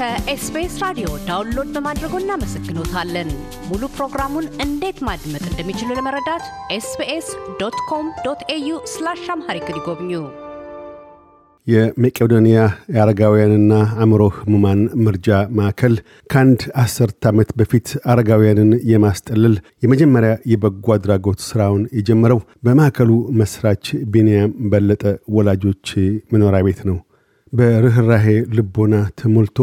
ከ SBS ራዲዮ download በማድረጎ እናመሰግኖታለን። ሙሉ ፕሮግራሙን እንዴት ማድመጥ እንደሚችሉ ለመረዳት SBS dot com dot au slash Amharic ይጎብኙ። የመቄዶንያ የአረጋውያንና አእምሮ ህሙማን መርጃ ማዕከል ከአንድ አስርት ዓመት በፊት አረጋውያንን የማስጠለል የመጀመሪያ የበጎ አድራጎት ሥራውን የጀመረው በማዕከሉ መስራች ቢንያም በለጠ ወላጆች መኖሪያ ቤት ነው። በርኅራሄ ልቦና ተሞልቶ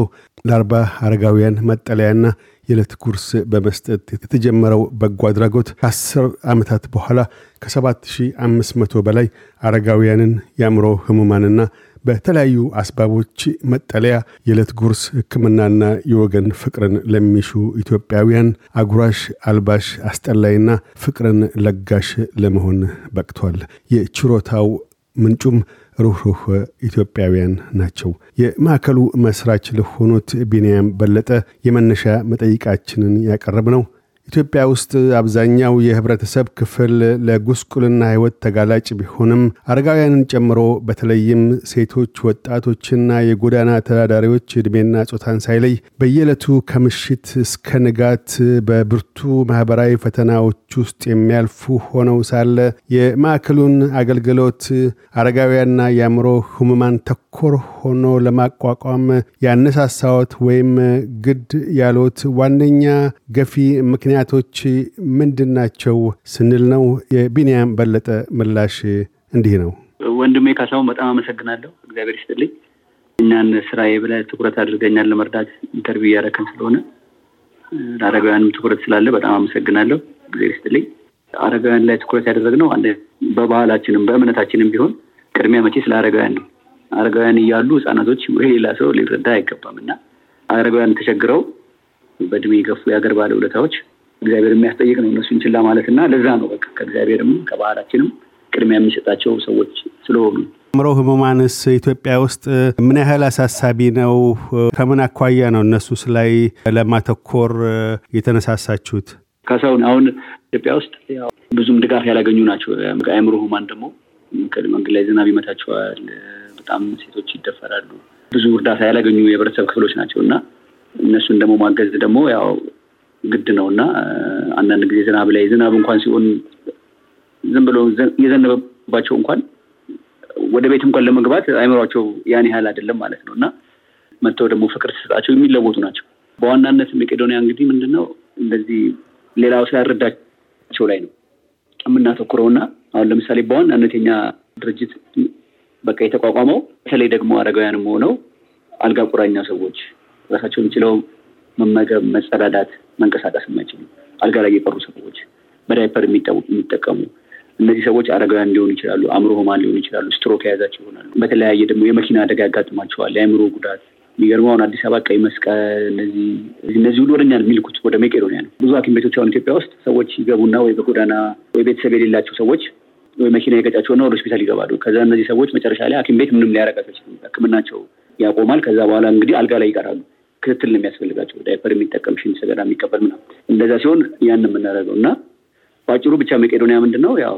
ለአርባ አረጋውያን መጠለያና የዕለት ጉርስ በመስጠት የተጀመረው በጎ አድራጎት ከአስር ዓመታት በኋላ ከ7500 በላይ አረጋውያንን የአእምሮ ህሙማንና በተለያዩ አስባቦች መጠለያ፣ የዕለት ጉርስ፣ ሕክምናና የወገን ፍቅርን ለሚሹ ኢትዮጵያውያን አጉራሽ፣ አልባሽ፣ አስጠላይና ፍቅርን ለጋሽ ለመሆን በቅቷል። የችሮታው ምንጩም ሩህሩህ ኢትዮጵያውያን ናቸው። የማዕከሉ መስራች ለሆኑት ቢንያም በለጠ የመነሻ መጠይቃችንን ያቀረብ ነው። ኢትዮጵያ ውስጥ አብዛኛው የህብረተሰብ ክፍል ለጉስቁልና ህይወት ተጋላጭ ቢሆንም አረጋውያንን ጨምሮ በተለይም ሴቶች፣ ወጣቶችና የጎዳና ተዳዳሪዎች ዕድሜና ጾታን ሳይለይ በየዕለቱ ከምሽት እስከ ንጋት በብርቱ ማኅበራዊ ፈተናዎች ውስጥ የሚያልፉ ሆነው ሳለ የማዕከሉን አገልግሎት አረጋውያንና የአእምሮ ህሙማን ተኮር ሆኖ ለማቋቋም ያነሳሳዎት ወይም ግድ ያሉት ዋነኛ ገፊ ምክንያቶች ምንድን ናቸው ስንል ነው። የቢንያም በለጠ ምላሽ እንዲህ ነው። ወንድሜ ካሳሁን በጣም አመሰግናለሁ። እግዚአብሔር ይስጥልኝ። እኛን ስራዬ ብለህ ትኩረት አድርገኛል ለመርዳት interview እያደረከን ስለሆነ ለአረጋውያንም ትኩረት ስላለ በጣም አመሰግናለሁ። እግዚአብሔር ይስጥልኝ። አረጋውያን ላይ ትኩረት ያደረግነው አንድ በባህላችንም በእምነታችንም ቢሆን ቅድሚያ መቼ ስለ አረጋውያን ነው። አረጋውያን እያሉ ህጻናቶች ወይ ሌላ ሰው ሊረዳ አይገባም እና አረጋውያን ተቸግረው በእድሜ የገፉ የሀገር ባለውለታዎች እግዚአብሔር የሚያስጠይቅ ነው እነሱን ችላ ማለት እና ለዛ ነው በቃ ከእግዚአብሔርም ከባህላችንም ቅድሚያ የሚሰጣቸው ሰዎች ስለሆኑ አእምሮ ህሙማንስ ኢትዮጵያ ውስጥ ምን ያህል አሳሳቢ ነው? ከምን አኳያ ነው እነሱስ ላይ ለማተኮር የተነሳሳችሁት? ካሳሁን አሁን ኢትዮጵያ ውስጥ ብዙም ድጋፍ ያላገኙ ናቸው። አእምሮ ህሙማን ደግሞ መንገድ ላይ ዝናብ ይመታቸዋል። በጣም ሴቶች ይደፈራሉ። ብዙ እርዳታ ያላገኙ የህብረተሰብ ክፍሎች ናቸው እና እነሱን ደግሞ ማገዝ ደግሞ ያው ግድ ነው እና አንዳንድ ጊዜ ዝናብ ላይ ዝናብ እንኳን ሲሆን ዝም ብሎ እየዘነበባቸው እንኳን ወደ ቤት እንኳን ለመግባት አይምሯቸው ያን ያህል አይደለም ማለት ነው እና መጥተው ደግሞ ፍቅር ተሰጣቸው የሚለወጡ ናቸው። በዋናነት መቄዶንያ እንግዲህ ምንድን ነው እንደዚህ ሌላው ስላልረዳቸው ላይ ነው የምናተኩረው እና አሁን ለምሳሌ በዋናነት የኛ ድርጅት በቃ የተቋቋመው በተለይ ደግሞ አረጋውያንም ሆነው አልጋ ቁራኛ ሰዎች ራሳቸውን ችለው መመገብ፣ መጸዳዳት፣ መንቀሳቀስ የማይችሉ አልጋ ላይ የቀሩ ሰዎች፣ በዳይፐር የሚጠቀሙ እነዚህ ሰዎች አረጋውያን ሊሆኑ ይችላሉ፣ አእምሮ ህሙማን ሊሆኑ ይችላሉ፣ ስትሮክ የያዛቸው ይሆናሉ። በተለያየ ደግሞ የመኪና አደጋ ያጋጥማቸዋል፣ የአእምሮ ጉዳት። የሚገርመው አሁን አዲስ አበባ ቀይ መስቀል እነዚህ ሁሉ ወደኛ የሚልኩት ወደ መቄዶንያ ነው። ብዙ ሐኪም ቤቶች አሁን ኢትዮጵያ ውስጥ ሰዎች ይገቡና ወይ በጎዳና ወይ ቤተሰብ የሌላቸው ሰዎች ወይ መኪና የገጫቸውና ወደ ሆስፒታል ይገባሉ። ከዛ እነዚህ ሰዎች መጨረሻ ላይ ሐኪም ቤት ምንም ሊያረጋቸው ሕክምናቸው ያቆማል። ከዛ በኋላ እንግዲህ አልጋ ላይ ይቀራሉ። ክትትል ነው የሚያስፈልጋቸው። ዳይፐር የሚጠቀም ሽንት ሰገራ የሚቀበል ምናምን። እንደዛ ሲሆን ያን የምናደርገው እና በአጭሩ ብቻ መቄዶንያ ምንድን ነው ያው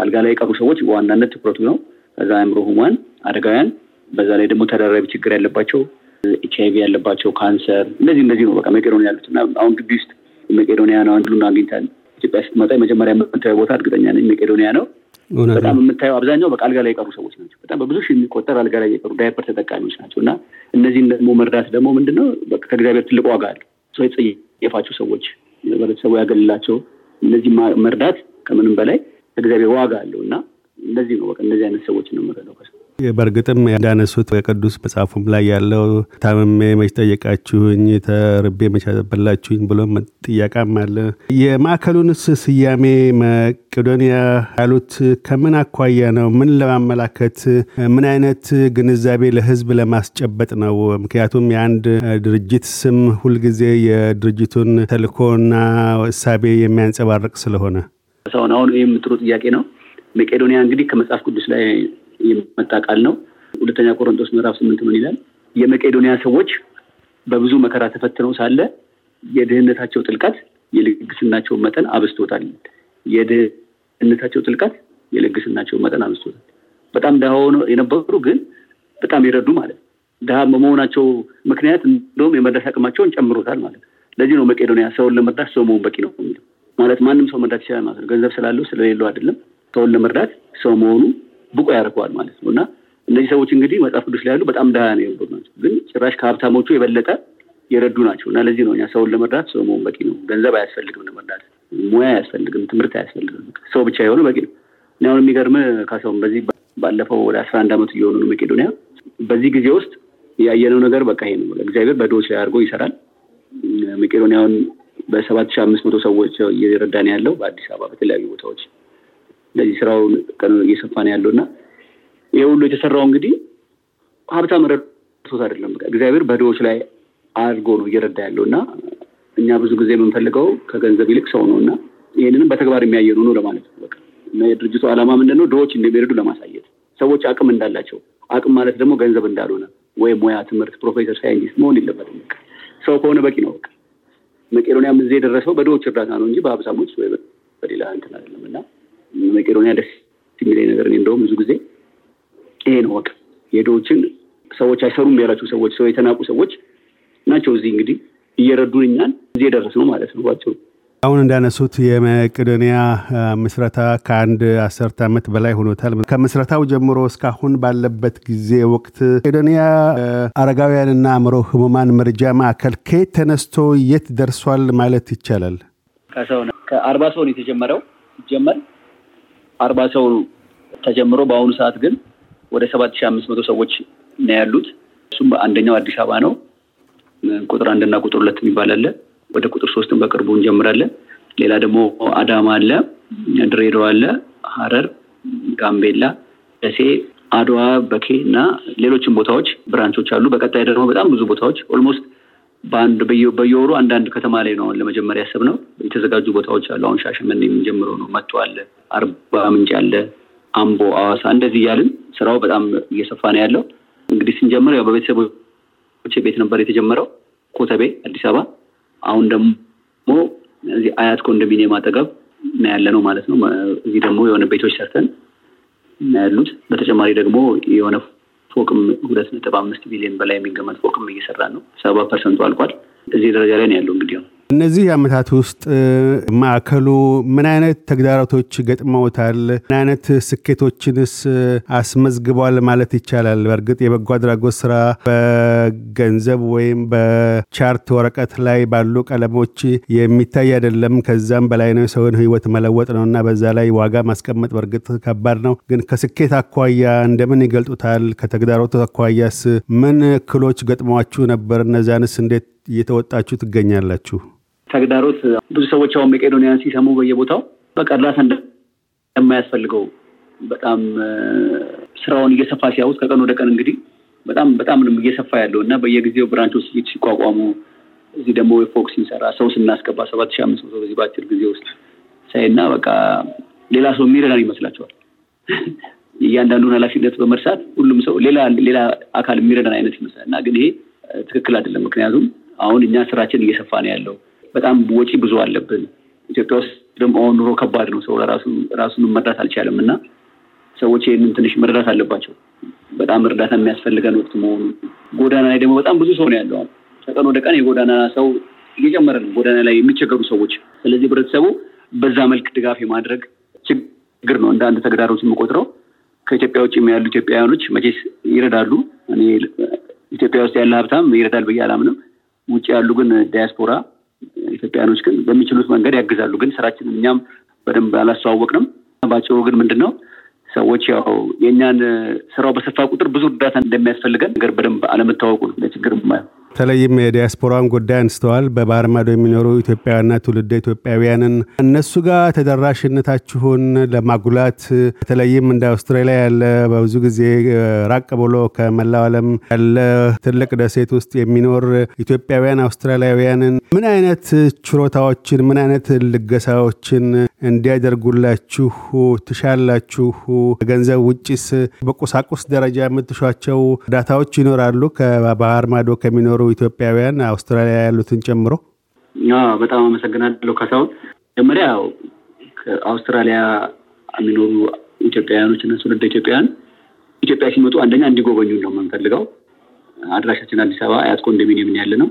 አልጋ ላይ የቀሩ ሰዎች በዋናነት ትኩረቱ ነው። ከዛ አእምሮ ህሙማን፣ አረጋውያን፣ በዛ ላይ ደግሞ ተደራራቢ ችግር ያለባቸው ኤች አይቪ ያለባቸው፣ ካንሰር እነዚህ እነዚህ ነው በቃ መቄዶንያ ያሉት እና አሁን ግቢ ውስጥ መቄዶንያ ነው አንዱን አግኝታል። ኢትዮጵያ ስትመጣ የመጀመሪያ የምታየው ቦታ እርግጠኛ ነኝ መቄዶንያ ነው። በጣም የምታየው አብዛኛው በቃ ላይ የቀሩ ሰዎች ናቸው። በጣም በብዙ ሺህ የሚቆጠር አልጋ ላይ የቀሩ ዳይፐር ተጠቃሚዎች ናቸው እና እነዚህን ደግሞ መርዳት ደግሞ ምንድን ነው ከእግዚአብሔር ትልቅ ዋጋ አለ። ሰው የጸየፋቸው ሰዎች ህብረተሰቡ ያገልላቸው እነዚህ መርዳት ከምንም በላይ ከእግዚአብሔር ዋጋ አለው እና እንደዚህ ነው በቃ እነዚህ አይነት ሰዎች ነው የምረዳው። በእርግጥም እንዳነሱት በቅዱስ መጽሐፉም ላይ ያለው ታምሜ መች ጠየቃችሁኝ፣ ተርቤ መች አበላችሁኝ ብሎ ጥያቄም አለ። የማዕከሉንስ ስያሜ መቄዶንያ ያሉት ከምን አኳያ ነው? ምን ለማመላከት፣ ምን አይነት ግንዛቤ ለህዝብ ለማስጨበጥ ነው? ምክንያቱም የአንድ ድርጅት ስም ሁልጊዜ የድርጅቱን ተልእኮና እሳቤ የሚያንጸባርቅ ስለሆነ ሰውን አሁን ይህ ጥያቄ ነው። መቄዶንያ እንግዲህ ከመጽሐፍ ቅዱስ ላይ የመጣ ቃል ነው። ሁለተኛ ቆሮንቶስ ምዕራፍ ስምንት ምን ይላል? የመቄዶንያ ሰዎች በብዙ መከራ ተፈትነው ሳለ የድህነታቸው ጥልቀት የልግስናቸው መጠን አብስቶታል። የድህነታቸው ጥልቀት የልግስናቸው መጠን አብስቶታል። በጣም ድሃ ሆነው የነበሩ ግን በጣም የረዱ ማለት ነው። ድሃ በመሆናቸው ምክንያት እንደውም የመድረስ አቅማቸውን ጨምሮታል ማለት ነው። ለዚህ ነው መቄዶንያ ሰውን ለመርዳት ሰው መሆን በቂ ነው የሚለው ማለት ማንም ሰው መርዳት ይችላል ማለት ነው። ገንዘብ ስላለው ስለሌለው አይደለም። ሰውን ለመርዳት ሰው መሆኑ ብቁ ያደርገዋል ማለት ነው እና እነዚህ ሰዎች እንግዲህ መጽሐፍ ቅዱስ ላይ ያሉ በጣም ድሃ ነው የነበሩ ናቸው፣ ግን ጭራሽ ከሀብታሞቹ የበለጠ የረዱ ናቸው እና ለዚህ ነው እኛ ሰውን ለመርዳት ሰው መሆን በቂ ነው። ገንዘብ አያስፈልግም ለመርዳት፣ ሙያ አያስፈልግም፣ ትምህርት አያስፈልግም። ሰው ብቻ የሆነ በቂ ነው። እኔ አሁን የሚገርም ካሰውን በዚህ ባለፈው ወደ አስራ አንድ ዓመቱ እየሆኑ ነው መቄዶንያ። በዚህ ጊዜ ውስጥ ያየነው ነገር በቃ ይሄ ነው። እግዚአብሔር በድሆች ላይ አድርጎ ይሰራል። መቄዶንያውን በሰባት ሺህ አምስት መቶ ሰዎች እየረዳን ያለው በአዲስ አበባ በተለያዩ ቦታዎች እንደዚህ ስራውን እየሰፋ ነው ያለው እና ይሄ ሁሉ የተሰራው እንግዲህ ሀብታም ረድቶት አይደለም። እግዚአብሔር በድሆች ላይ አድርጎ ነው እየረዳ ያለው እና እኛ ብዙ ጊዜ የምንፈልገው ከገንዘብ ይልቅ ሰው ነው እና ይህንንም በተግባር የሚያየኑ ነው ለማለት ነው። የድርጅቱ ዓላማ ምንድን ነው? እንደሚረዱ ለማሳየት ሰዎች አቅም እንዳላቸው አቅም ማለት ደግሞ ገንዘብ እንዳልሆነ ወይም ሙያ፣ ትምህርት፣ ፕሮፌሰር፣ ሳይንቲስት መሆን የለበትም። ሰው ከሆነ በቂ ነው። በቃ መቄዶንያም እዚህ የደረሰው በድሆች እርዳታ ነው እንጂ በሀብታሞች ወይ በሌላ እንትን አይደለም እና መቄዶንያ ደስ የሚለኝ ነገር እኔ እንደውም ብዙ ጊዜ ይሄ ነው። በቃ የድሆችን ሰዎች አይሰሩም ያላቸው ሰዎች ሰው የተናቁ ሰዎች ናቸው እዚህ እንግዲህ እየረዱን እኛን እዚህ የደረስነው ማለት ነው ባጭሩ። አሁን እንዳነሱት የመቄዶንያ ምስረታ ከአንድ አስርተ ዓመት በላይ ሆኖታል። ከምስረታው ጀምሮ እስካሁን ባለበት ጊዜ ወቅት መቄዶንያ አረጋውያንና አእምሮ ህሙማን መርጃ ማዕከል ከየት ተነስቶ የት ደርሷል ማለት ይቻላል? ከሰው ከአርባ ሰው ነው የተጀመረው ሲጀመር አርባ ሰው ተጀምሮ በአሁኑ ሰዓት ግን ወደ ሰባት ሺህ አምስት መቶ ሰዎች ነው ያሉት። እሱም አንደኛው አዲስ አበባ ነው። ቁጥር አንድና ቁጥር ሁለት የሚባል አለ። ወደ ቁጥር ሶስትን በቅርቡ እንጀምራለን። ሌላ ደግሞ አዳማ አለ፣ ድሬዳዋ አለ፣ ሐረር፣ ጋምቤላ፣ ደሴ፣ አድዋ፣ በኬ እና ሌሎችም ቦታዎች branch ኦች አሉ። በቀጣይ ደግሞ በጣም ብዙ ቦታዎች almost በአንድ በየወሩ አንዳንድ ከተማ ላይ ነው ለመጀመሪያ ያሰብነው። የተዘጋጁ ቦታዎች አሉ። አሁን ሻሸመኔ የምንጀምረው ነው። መቶ አለ፣ አርባ ምንጭ አለ፣ አምቦ፣ አዋሳ እንደዚህ እያልን ስራው በጣም እየሰፋ ነው ያለው። እንግዲህ ስንጀምር ያው በቤተሰቦቼ ቤት ነበር የተጀመረው ኮተቤ አዲስ አበባ። አሁን ደግሞ እዚህ አያት ኮንዶሚኒየም አጠገብ ነው ያለ ነው ማለት ነው። እዚህ ደግሞ የሆነ ቤቶች ሰርተን ነው ያሉት። በተጨማሪ ደግሞ የሆነ ፎቅም ሁለት ነጥብ አምስት ቢሊዮን በላይ የሚገመት ፎቅም እየሰራ ነው። ሰባ percent ኡ አልቋል። እዚህ ደረጃ ላይ ነው ያለው እንግዲህ እነዚህ ዓመታት ውስጥ ማዕከሉ ምን አይነት ተግዳሮቶች ገጥመውታል? ምን አይነት ስኬቶችንስ አስመዝግቧል ማለት ይቻላል? በእርግጥ የበጎ አድራጎት ስራ በገንዘብ ወይም በ chart ወረቀት ላይ ባሉ ቀለሞች የሚታይ አይደለም። ከዛም በላይ ነው። የሰውን ሕይወት መለወጥ ነው እና በዛ ላይ ዋጋ ማስቀመጥ በእርግጥ ከባድ ነው። ግን ከስኬት አኳያ እንደምን ይገልጡታል? ከተግዳሮቱ አኳያስ ምን እክሎች ገጥሟችሁ ነበር? እነዚያንስ እንዴት እየተወጣችሁ ትገኛላችሁ? ተግዳሮት ብዙ ሰዎች አሁን መቄዶንያን ሲሰሙ በየቦታው በቃ እርዳታ እንደማያስፈልገው በጣም ስራውን እየሰፋ ሲያዩት ከቀን ወደ ቀን እንግዲህ በጣም በጣም እየሰፋ ያለው እና በየጊዜው ብራንቾች ሲቋቋሙ እዚህ ደግሞ ፎቅ ሲንሰራ ሰው ስናስገባ ሰባት ሺህ አምስት መቶ በዚህ በአጭር ጊዜ ውስጥ ሳይና በቃ ሌላ ሰው የሚረዳን ይመስላቸዋል። እያንዳንዱን ኃላፊነት በመርሳት ሁሉም ሰው ሌላ ሌላ አካል የሚረዳን አይነት ይመስላል እና ግን ይሄ ትክክል አይደለም። ምክንያቱም አሁን እኛ ስራችን እየሰፋ ነው ያለው። በጣም ወጪ ብዙ አለብን። ኢትዮጵያ ውስጥ ደግሞ ኑሮ ከባድ ነው። ሰው ራሱን መርዳት አልቻለም እና ሰዎች ይህንን ትንሽ መረዳት አለባቸው። በጣም እርዳታ የሚያስፈልገን ወቅት መሆኑ ጎዳና ላይ ደግሞ በጣም ብዙ ሰው ነው ያለው። ከቀን ወደ ቀን የጎዳና ሰው እየጨመረ ነው፣ ጎዳና ላይ የሚቸገሩ ሰዎች። ስለዚህ ህብረተሰቡ በዛ መልክ ድጋፍ የማድረግ ችግር ነው እንደ አንድ ተግዳሮት የምቆጥረው። ከኢትዮጵያ ውጭ ያሉ ኢትዮጵያውያኖች መቼስ ይረዳሉ። እኔ ኢትዮጵያ ውስጥ ያለ ሀብታም ይረዳል ብዬ አላምንም። ውጭ ያሉ ግን ዲያስፖራ ኢትዮጵያውያኖች ግን በሚችሉት መንገድ ያግዛሉ። ግን ስራችንን እኛም በደንብ አላስተዋወቅንም። ባጭሩ ግን ምንድን ነው ሰዎች ያው የእኛን ስራው በሰፋ ቁጥር ብዙ እርዳታ እንደሚያስፈልገን ነገር በደንብ አለመታወቁ ለችግር በተለይም የዲያስፖራን ጉዳይ አንስተዋል። በባህር ማዶ የሚኖሩ ኢትዮጵያውያንና ትውልደ ኢትዮጵያውያንን እነሱ ጋር ተደራሽነታችሁን ለማጉላት በተለይም እንደ አውስትራሊያ ያለ በብዙ ጊዜ ራቅ ብሎ ከመላው ዓለም ያለ ትልቅ ደሴት ውስጥ የሚኖር ኢትዮጵያውያን አውስትራሊያውያንን ምን አይነት ችሮታዎችን ምን አይነት ልገሳዎችን እንዲያደርጉላችሁ ትሻላችሁ? ከገንዘብ ውጭስ በቁሳቁስ ደረጃ የምትሿቸው እርዳታዎች ይኖራሉ? ከባህር ማዶ ከሚኖሩ ኢትዮጵያውያን አውስትራሊያ ያሉትን ጨምሮ። በጣም አመሰግናለሁ ካሳሁን። መጀመሪያ ከአውስትራሊያ የሚኖሩ ኢትዮጵያውያኖች እና ትውልደ ኢትዮጵያውያን ኢትዮጵያ ሲመጡ አንደኛ እንዲጎበኙ ነው የምንፈልገው። አድራሻችን አዲስ አበባ አያት ኮንዶሚኒየም ያለ ነው።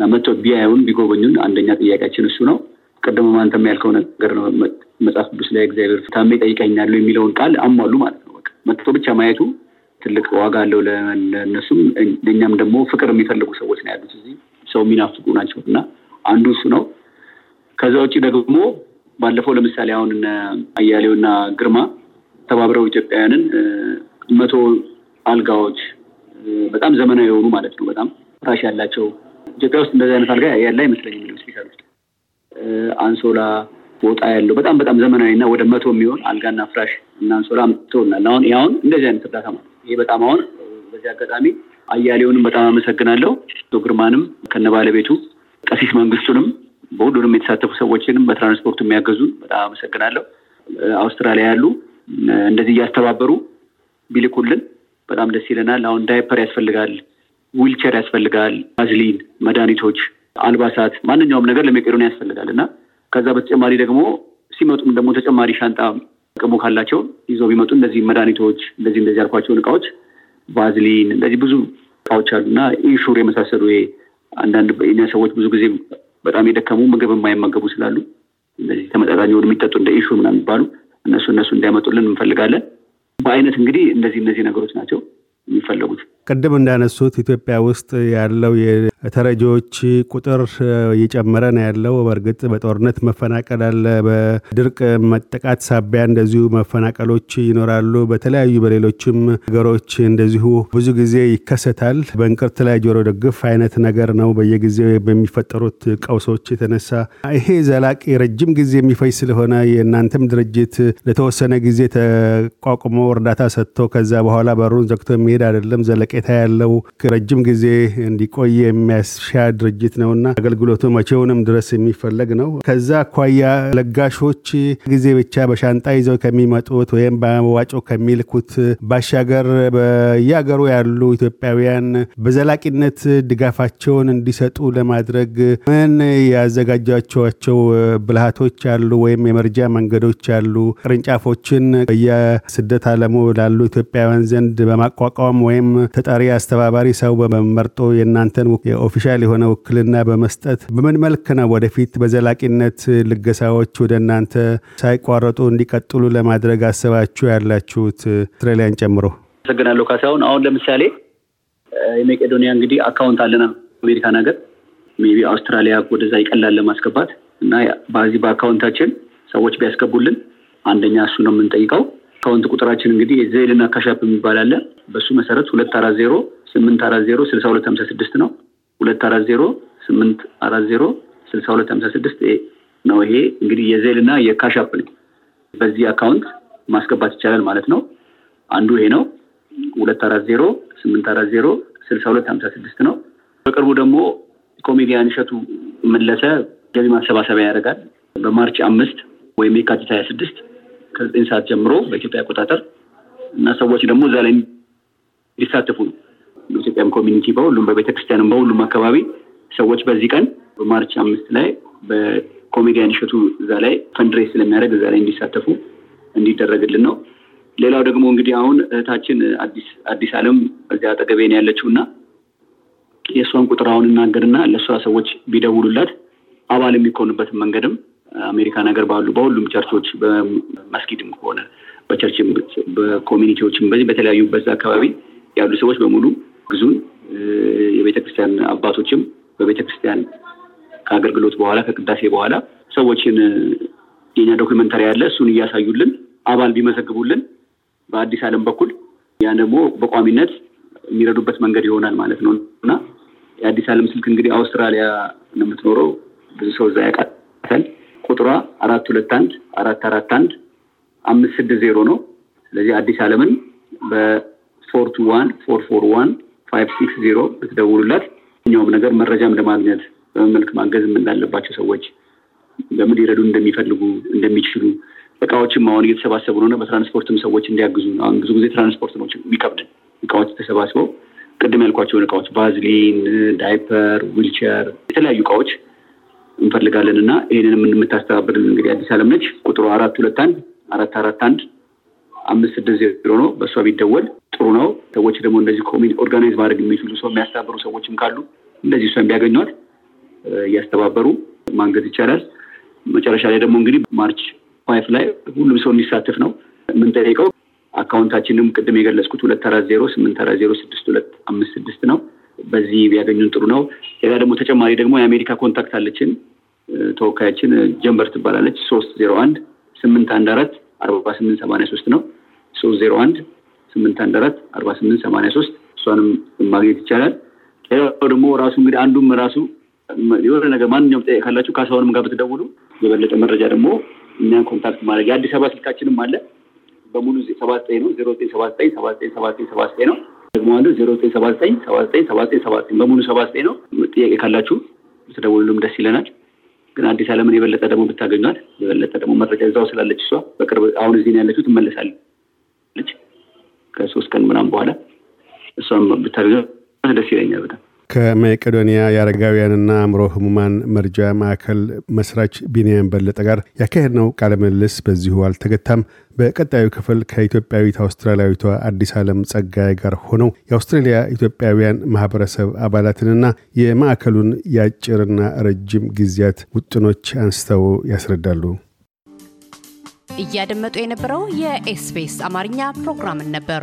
መጥተው ቢያዩን ቢጎበኙን አንደኛ ጥያቄያችን እሱ ነው። ቅድም አንተም ያልከው ነገር ነው። መጽሐፍ ቅዱስ ላይ እግዚአብሔር ታሜ ጠይቀኛለሁ የሚለውን ቃል አሟሉ ማለት ነው። መጥቶ ብቻ ማየቱ ትልቅ ዋጋ አለው ለእነሱም፣ ለእኛም ደግሞ ፍቅር የሚፈልጉ ሰዎች ነው ያሉት እዚህ ሰው የሚናፍቁ ናቸው እና አንዱ እሱ ነው። ከዛ ውጭ ደግሞ ባለፈው ለምሳሌ አሁን አያሌውና ግርማ ተባብረው ኢትዮጵያውያንን መቶ አልጋዎች በጣም ዘመናዊ የሆኑ ማለት ነው። በጣም ፍራሽ ያላቸው ኢትዮጵያ ውስጥ እንደዚህ አይነት አልጋ ያለ አይመስለኝም። ሆስፒታል ውስጥ አንሶላ ቦታ ያለው በጣም በጣም ዘመናዊ እና ወደ መቶ የሚሆን አልጋና ፍራሽ እና አንሶላ አምጥተውናል። አሁን ይህ እንደዚህ አይነት እርዳታ ማለት ይሄ በጣም አሁን በዚህ አጋጣሚ አያሌውንም በጣም አመሰግናለሁ። ግርማንም ከነ ባለቤቱ ቀሲስ መንግስቱንም በሁሉንም የተሳተፉ ሰዎችንም በትራንስፖርት የሚያገዙን በጣም አመሰግናለሁ። አውስትራሊያ ያሉ እንደዚህ እያስተባበሩ ቢልኩልን በጣም ደስ ይለናል። አሁን ዳይፐር ያስፈልጋል፣ ዊልቸር ያስፈልጋል፣ ቫዝሊን፣ መድኃኒቶች፣ አልባሳት፣ ማንኛውም ነገር ለመቄዶንያ ያስፈልጋል እና ከዛ በተጨማሪ ደግሞ ሲመጡም ደግሞ ተጨማሪ ሻንጣ አቅሙ ካላቸው ይዘው ቢመጡ እንደዚህ መድኃኒቶች እንደዚህ እንደዚህ ያልኳቸውን እቃዎች ቫዝሊን እንደዚህ ብዙ እቃዎች አሉ እና Ensure የመሳሰሉ አንዳንድ የኛ ሰዎች ብዙ ጊዜ በጣም የደከሙ ምግብ የማይመገቡ ስላሉ እንደዚህ ተመጣጣኝ የሆኑ የሚጠጡ እንደ Ensure ምናምን የሚባሉ እነሱ እነሱ እንዲያመጡልን እንፈልጋለን። በአይነት እንግዲህ እነዚህ እነዚህ ነገሮች ናቸው የሚፈለጉት። ቅድም እንዳነሱት ኢትዮጵያ ውስጥ ያለው የተረጂዎች ቁጥር እየጨመረ ነው ያለው። በእርግጥ በጦርነት መፈናቀል አለ፣ በድርቅ መጠቃት ሳቢያ እንደዚሁ መፈናቀሎች ይኖራሉ። በተለያዩ በሌሎችም ነገሮች እንደዚሁ ብዙ ጊዜ ይከሰታል። በእንቅርት ላይ ጆሮ ደግፍ አይነት ነገር ነው በየጊዜው በሚፈጠሩት ቀውሶች የተነሳ ይሄ ዘላቂ ረጅም ጊዜ የሚፈጅ ስለሆነ የእናንተም ድርጅት ለተወሰነ ጊዜ ተቋቁሞ እርዳታ ሰጥቶ ከዛ በኋላ በሩን ዘግቶ የሚሄድ አይደለም ዘለቄታ ያለው ረጅም ጊዜ እንዲቆይ የሚያስሻ ድርጅት ነውና አገልግሎቱ መቼውንም ድረስ የሚፈለግ ነው። ከዛ አኳያ ለጋሾች ጊዜ ብቻ በሻንጣ ይዘው ከሚመጡት ወይም በመዋጮ ከሚልኩት ባሻገር በየሀገሩ ያሉ ኢትዮጵያውያን በዘላቂነት ድጋፋቸውን እንዲሰጡ ለማድረግ ምን ያዘጋጃችኋቸው ብልሃቶች አሉ ወይም የመርጃ መንገዶች አሉ? ቅርንጫፎችን በየስደት ዓለሙ ላሉ ኢትዮጵያውያን ዘንድ በማቋቋም ወይም ተጠሪ አስተባባሪ ሰው በመምረጥ የእናንተን official የሆነ ውክልና በመስጠት በምን መልክ ነው ወደፊት በዘላቂነት ልገሳዎች ወደ እናንተ ሳይቋረጡ እንዲቀጥሉ ለማድረግ አስባችሁ ያላችሁት አውስትራሊያን ጨምሮ? አመሰግናለሁ ካሳሁን። አሁን ለምሳሌ የመቄዶኒያ እንግዲህ account አለን አሜሪካን ሀገር maybe አውስትራሊያ ወደዛ ይቀላል ለማስገባት እና በዚህ በ account ኣችን ሰዎች ቢያስገቡልን አንደኛ እሱ ነው የምንጠይቀው። account ቁጥራችን እንግዲህ Zelle ና Cash App የሚባል አለ። በሱ መሰረት ሁለት አራት ዜሮ ስምንት አራት ዜሮ ስልሳ ሁለት ሀምሳ ስድስት ነው። ሁለት አራት ዜሮ ስምንት አራት ዜሮ ስልሳ ሁለት ሀምሳ ስድስት ነው። ይሄ እንግዲህ የዜልና የካሻፕ ነው። በዚህ account ማስገባት ይቻላል ማለት ነው። አንዱ ይሄ ነው። ሁለት አራት ዜሮ ስምንት አራት ዜሮ ስልሳ ሁለት ሀምሳ ስድስት ነው። በቅርቡ ደግሞ ኮሜዲያን እሸቱ መለሰ ገቢ ማሰባሰቢያ ያደርጋል በ March አምስት ወይም የካቲት ሀያ ስድስት ከዘጠኝ ሰዓት ጀምሮ በኢትዮጵያ አቆጣጠር እና ሰዎች ደግሞ እዛ ላይ ሊሳተፉ ነው። በኢትዮጵያም community በሁሉም በቤተ ክርስቲያንም በሁሉም አካባቢ ሰዎች በዚህ ቀን በ March አምስት ላይ በኮሜዲያን እሸቱ እዛ ላይ fundraise ስለሚያደርግ እዛ ላይ እንዲሳተፉ እንዲደረግልን ነው። ሌላው ደግሞ እንግዲህ አሁን እህታችን አዲስ አለም እዚያ አጠገቤ ነው ያለችው እና የእሷን ቁጥር አሁን እናገርና ለእሷ ሰዎች ቢደውሉላት አባል የሚኮኑበትን መንገድም አሜሪካን ሀገር ባሉ በሁሉም church ኦች በመስጊድም ከሆነ በቸርችም በኮሚኒቲዎችም በዚህ በተለያዩ በዛ አካባቢ ያሉ ሰዎች በሙሉ ያግዙን የቤተ ክርስቲያን አባቶችም በቤተ ክርስቲያን ከአገልግሎት በኋላ ከቅዳሴ በኋላ ሰዎችን የኛ documentary ያለ እሱን እያሳዩልን አባል ቢመዘግቡልን በአዲስ ዓለም በኩል ያን ደግሞ በቋሚነት የሚረዱበት መንገድ ይሆናል ማለት ነው እና የአዲስ ዓለም ስልክ እንግዲህ አውስትራሊያ ነው የምትኖረው። ብዙ ሰው እዛ ያውቃታል። ቁጥሯ አራት ሁለት አንድ አራት አራት አንድ አምስት ስድስት ዜሮ ነው። ስለዚህ አዲስ ዓለምን በ four two one four four one five six zero ብትደውሉላት እኛውም ነገር መረጃም ለማግኘት በመልክ ማገዝም እንዳለባቸው ሰዎች በምን ሊረዱ እንደሚፈልጉ እንደሚችሉ እቃዎችም አሁን እየተሰባሰቡ ነው። በትራንስፖርትም ሰዎች እንዲያግዙ አሁን ብዙ ጊዜ ትራንስፖርት ነው የሚከብድን እቃዎች ተሰባስበው ቅድም ያልኳቸውን እቃዎች ቫዝሊን፣ diaper፣ wheelchair የተለያዩ እቃዎች እንፈልጋለን እና ይህንንም የምታስተባብርልን እንግዲህ አዲስ ዓለም ነች። ቁጥሩ አራት ሁለት አንድ አራት አራት አንድ አምስት ስድስት ዜሮ ነው። በእሷ ቢደወል ጥሩ ነው። ሰዎች ደግሞ እንደዚህ community organize ማድረግ የሚችሉ ሰው የሚያስተባበሩ ሰዎችም ካሉ እንደዚህ እሷን ቢያገኟት እያስተባበሩ ማገዝ ይቻላል። መጨረሻ ላይ ደግሞ እንግዲህ March five ላይ ሁሉም ሰው እንዲሳተፍ ነው የምንጠይቀው። account ኣችንም ቅድም የገለጽኩት ሁለት አራት ዜሮ ስምንት አራት ዜሮ ስድስት ሁለት አምስት ስድስት ነው። በዚህ ቢያገኙን ጥሩ ነው። ሌላ ደግሞ ተጨማሪ ደግሞ የአሜሪካ contact አለችን። ተወካያችን ጀንበር ትባላለች። ሶስት ዜሮ አንድ ስምንት አንድ አራት አርባ ስምንት ሰማንያ ሶስት ነው። ሶስት ዜሮ አንድ ስምንት አንድ አራት አርባ ስምንት ሰማንያ ሶስት እሷንም ማግኘት ይቻላል። ሌላው ደግሞ ራሱ እንግዲህ አንዱም ራሱ የሆነ ነገር ማንኛውም ጥያቄ ካላችሁ ከአሳሁንም ጋር ብትደውሉ የበለጠ መረጃ ደግሞ እኛን contact ማድረግ የአዲስ አበባ ስልካችንም አለ በሙሉ ሰባ ዘጠኝ ነው ዜሮ ዘጠኝ ሰባ ዘጠኝ ሰባ ዘጠኝ ሰባ ዘጠኝ ሰባ ዘጠኝ ነው ደግሞ አለ ዜሮ ዘጠኝ ሰባ ዘጠኝ ሰባ ዘጠኝ ሰባ ዘጠኝ ሰባ ዘጠኝ በሙሉ ሰባ ዘጠኝ ነው። ጥያቄ ካላችሁ ብትደውሉም ደስ ይለናል። ግን አዲስ ዓለምን የበለጠ ደግሞ ብታገኟት የበለጠ ደግሞ መረጃ እዛው ስላለች እሷ በቅርብ አሁን እዚህ ነው ያለችው ትመለሳለች ከሶስት ቀን ምናምን በኋላ እሷም ብታገኟት ደስ ይለኛል በጣም። ከመቄዶንያ የአረጋውያንና አእምሮ ህሙማን መርጃ ማዕከል መስራች ቢንያም በለጠ ጋር ያካሄድነው ቃለ ምልልስ በዚሁ አልተገታም። በቀጣዩ ክፍል ከኢትዮጵያዊት አውስትራሊያዊቷ አዲስ ዓለም ጸጋይ ጋር ሆነው የአውስትሬልያ ኢትዮጵያውያን ማህበረሰብ አባላትንና የማዕከሉን የአጭርና ረጅም ጊዜያት ውጥኖች አንስተው ያስረዳሉ። እያደመጡ የነበረው የኤስቢኤስ አማርኛ ፕሮግራምን ነበር።